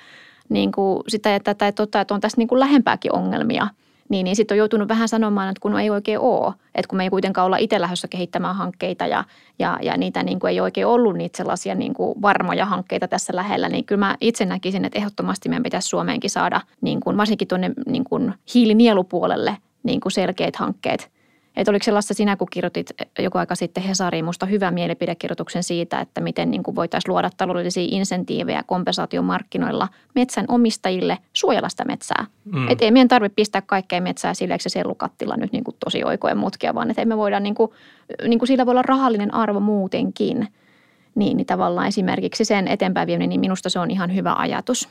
niin kuin sitä että, että, että, että on tässä niin kuin lähempääkin ongelmia – niin, niin sitten on joutunut vähän sanomaan, että kun ei oikein ole. Että kun me ei kuitenkaan olla itse lähdössä kehittämään hankkeita ja, ja, ja niitä niin kuin ei oikein ollut niitä sellaisia niin kuin varmoja hankkeita tässä lähellä, niin kyllä mä itse näkisin, että ehdottomasti meidän pitäisi Suomeenkin saada niin kuin, varsinkin tuonne niin kuin hiilinielupuolelle niin kuin selkeät hankkeet – että oliko sellaista sinä, kun kirjoitit joku aika sitten Hesariin musta hyvän mielipidekirjoituksen siitä, että miten niin kuin voitaisiin luoda taloudellisia insentiivejä kompensaatiomarkkinoilla metsän omistajille suojella sitä metsää. Mm. Että ei meidän tarvitse pistää kaikkea metsää sille, se sellukattila nyt niin kuin tosi oikojen mutkia, vaan että me voidaan, niin kuin, niin kuin sillä voi olla rahallinen arvo muutenkin. Niin, niin tavallaan esimerkiksi sen eteenpäin vieminen, niin minusta se on ihan hyvä ajatus.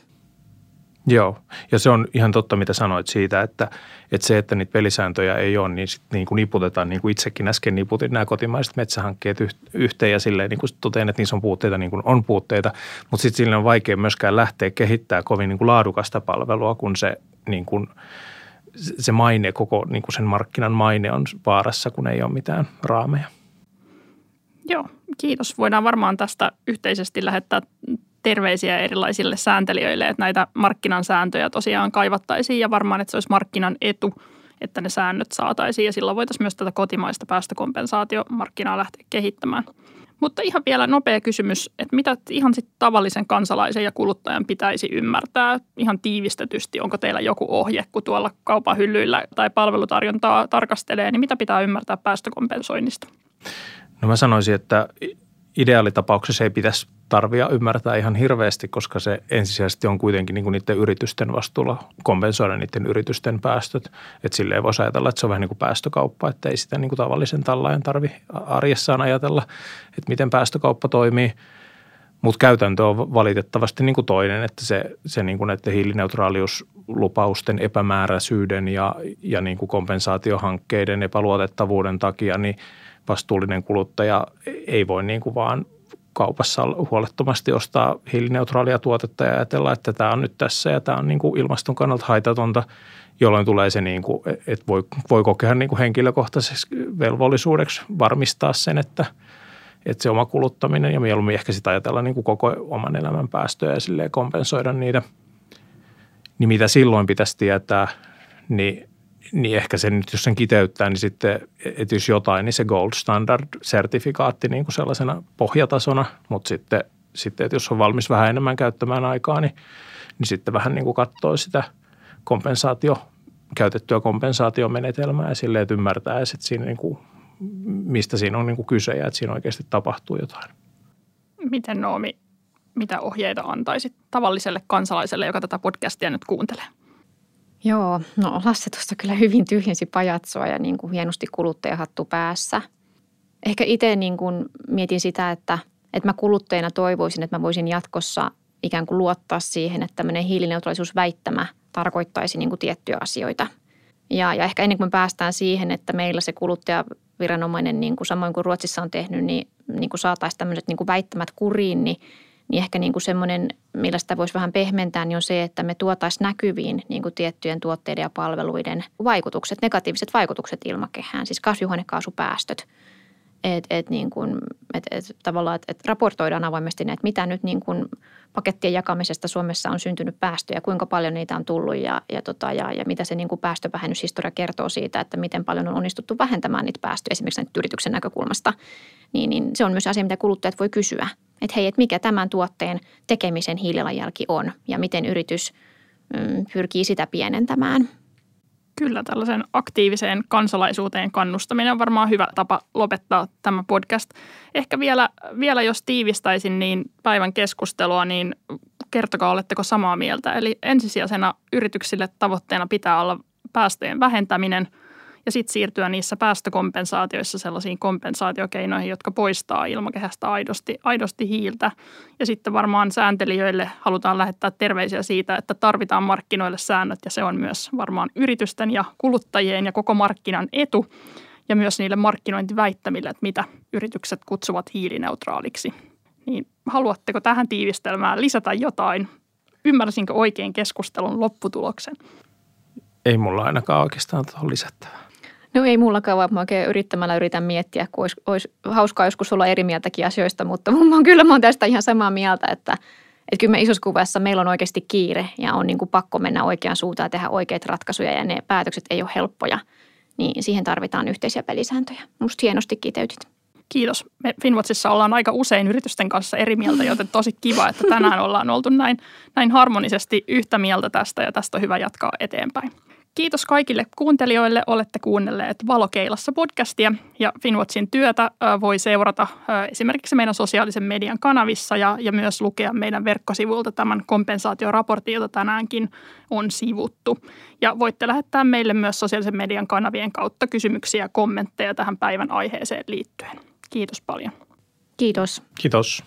Joo, ja se on ihan totta, mitä sanoit siitä, että, että se, että niitä pelisääntöjä ei ole, niin sitten niin kuin niputetaan, niin kuin itsekin äsken niputin nämä kotimaiset metsähankkeet yhteen ja silleen niin kuin totean, että niissä on puutteita, niin kuin on puutteita, mutta sitten sille on vaikea myöskään lähteä kehittämään kovin niin kuin laadukasta palvelua, kun se, niin kuin, se maine, koko niin kuin sen markkinan maine on vaarassa, kun ei ole mitään raameja. Joo, kiitos. Voidaan varmaan tästä yhteisesti lähettää terveisiä erilaisille sääntelijöille, että näitä markkinan sääntöjä tosiaan kaivattaisiin ja varmaan, että se olisi markkinan etu, että ne säännöt saataisiin ja silloin voitaisiin myös tätä kotimaista päästökompensaatiomarkkinaa lähteä kehittämään. Mutta ihan vielä nopea kysymys, että mitä ihan sitten tavallisen kansalaisen ja kuluttajan pitäisi ymmärtää ihan tiivistetysti? Onko teillä joku ohje, kun tuolla kaupan hyllyillä tai palvelutarjontaa tarkastelee, niin mitä pitää ymmärtää päästökompensoinnista? No mä sanoisin, että ideaalitapauksessa ei pitäisi tarvia ymmärtää ihan hirveästi, koska se ensisijaisesti on kuitenkin niin kuin niiden yritysten vastuulla kompensoida niiden yritysten päästöt. Että silleen voisi ajatella, että se on vähän niin kuin päästökauppa, että ei sitä niin kuin tavallisen tallajan tarvi arjessaan ajatella, että miten päästökauppa toimii. Mutta käytäntö on valitettavasti niin kuin toinen, että se, se niin kuin näiden hiilineutraaliuslupausten epämääräisyyden ja, ja niin kuin kompensaatiohankkeiden epäluotettavuuden takia, niin vastuullinen kuluttaja ei voi niin kuin vaan kaupassa huolettomasti ostaa hiilineutraalia tuotetta ja ajatella, että tämä on nyt tässä ja tämä on niin kuin ilmaston kannalta haitatonta, jolloin tulee se, niin kuin, että voi, voi kokea niin kuin henkilökohtaisesti velvollisuudeksi varmistaa sen, että, että se oma kuluttaminen ja mieluummin ehkä sitä ajatella niin kuin koko oman elämän päästöjä ja kompensoida niitä. Niin mitä silloin pitäisi tietää, niin niin ehkä se nyt, jos sen kiteyttää, niin sitten, että jos jotain, niin se gold standard-sertifikaatti niin kuin sellaisena pohjatasona, mutta sitten, sitten, että jos on valmis vähän enemmän käyttämään aikaa, niin, niin sitten vähän niin kuin katsoo sitä kompensaatio, käytettyä kompensaatiomenetelmää ja silleen, että ymmärtää, että siinä niin kuin, mistä siinä on niin kuin kyse ja että siinä oikeasti tapahtuu jotain. Miten Noomi, mitä ohjeita antaisit tavalliselle kansalaiselle, joka tätä podcastia nyt kuuntelee? Joo, no Lasse tuosta kyllä hyvin tyhjensi pajatsoa ja niin kuin hienosti kuluttajahattu päässä. Ehkä itse niin kuin mietin sitä, että, että mä kuluttajana toivoisin, että mä voisin jatkossa ikään kuin luottaa siihen, että tämmöinen hiilineutraalisuusväittämä tarkoittaisi niin kuin tiettyjä asioita. Ja, ja ehkä ennen kuin me päästään siihen, että meillä se kuluttajaviranomainen, niin kuin samoin kuin Ruotsissa on tehnyt, niin, niin kuin saataisiin tämmöiset niin kuin väittämät kuriin, niin – niin ehkä niin kuin semmoinen, millä sitä voisi vähän pehmentää, niin on se, että me tuotaisiin näkyviin niin kuin tiettyjen tuotteiden ja palveluiden vaikutukset, negatiiviset vaikutukset ilmakehään, siis kasvihuonekaasupäästöt. Että et niin kuin, et, et tavallaan, että et raportoidaan avoimesti ne, että mitä nyt niin kuin pakettien jakamisesta Suomessa on syntynyt päästöjä, kuinka paljon niitä on tullut ja, ja, tota, ja, ja mitä se niin kuin päästövähennyshistoria kertoo siitä, että miten paljon on onnistuttu vähentämään niitä päästöjä esimerkiksi yrityksen näkökulmasta. Niin, niin se on myös asia, mitä kuluttajat voi kysyä – että hei, että mikä tämän tuotteen tekemisen hiilijalanjälki on ja miten yritys mm, pyrkii sitä pienentämään. Kyllä, tällaisen aktiiviseen kansalaisuuteen kannustaminen on varmaan hyvä tapa lopettaa tämä podcast. Ehkä vielä, vielä jos tiivistäisin niin päivän keskustelua, niin kertokaa, oletteko samaa mieltä. Eli ensisijaisena yrityksille tavoitteena pitää olla päästöjen vähentäminen – ja sitten siirtyä niissä päästökompensaatioissa sellaisiin kompensaatiokeinoihin, jotka poistaa ilmakehästä aidosti, aidosti hiiltä. Ja sitten varmaan sääntelijöille halutaan lähettää terveisiä siitä, että tarvitaan markkinoille säännöt ja se on myös varmaan yritysten ja kuluttajien ja koko markkinan etu ja myös niille markkinointiväittämille, että mitä yritykset kutsuvat hiilineutraaliksi. Niin haluatteko tähän tiivistelmään lisätä jotain ymmärsinkö oikein keskustelun lopputuloksen? Ei mulla ainakaan oikeastaan tuohon lisättävää. No ei mullakaan, vaan mä oikein yrittämällä yritän miettiä, kun olisi, olisi hauskaa joskus olla eri mieltäkin asioista, mutta mä kyllä mä oon tästä ihan samaa mieltä, että, että kyllä me isossa kuvassa meillä on oikeasti kiire ja on niin kuin pakko mennä oikeaan suuntaan ja tehdä oikeita ratkaisuja ja ne päätökset ei ole helppoja, niin siihen tarvitaan yhteisiä pelisääntöjä. Musta hienosti kiteytit. Kiitos. Me Finwatchissa ollaan aika usein yritysten kanssa eri mieltä, joten tosi kiva, että tänään ollaan oltu näin, näin harmonisesti yhtä mieltä tästä ja tästä on hyvä jatkaa eteenpäin. Kiitos kaikille kuuntelijoille. Olette kuunnelleet Valokeilassa podcastia ja Finwatchin työtä voi seurata esimerkiksi meidän sosiaalisen median kanavissa ja, ja myös lukea meidän verkkosivuilta tämän kompensaatioraportin, jota tänäänkin on sivuttu. Ja voitte lähettää meille myös sosiaalisen median kanavien kautta kysymyksiä ja kommentteja tähän päivän aiheeseen liittyen. Kiitos paljon. Kiitos. Kiitos.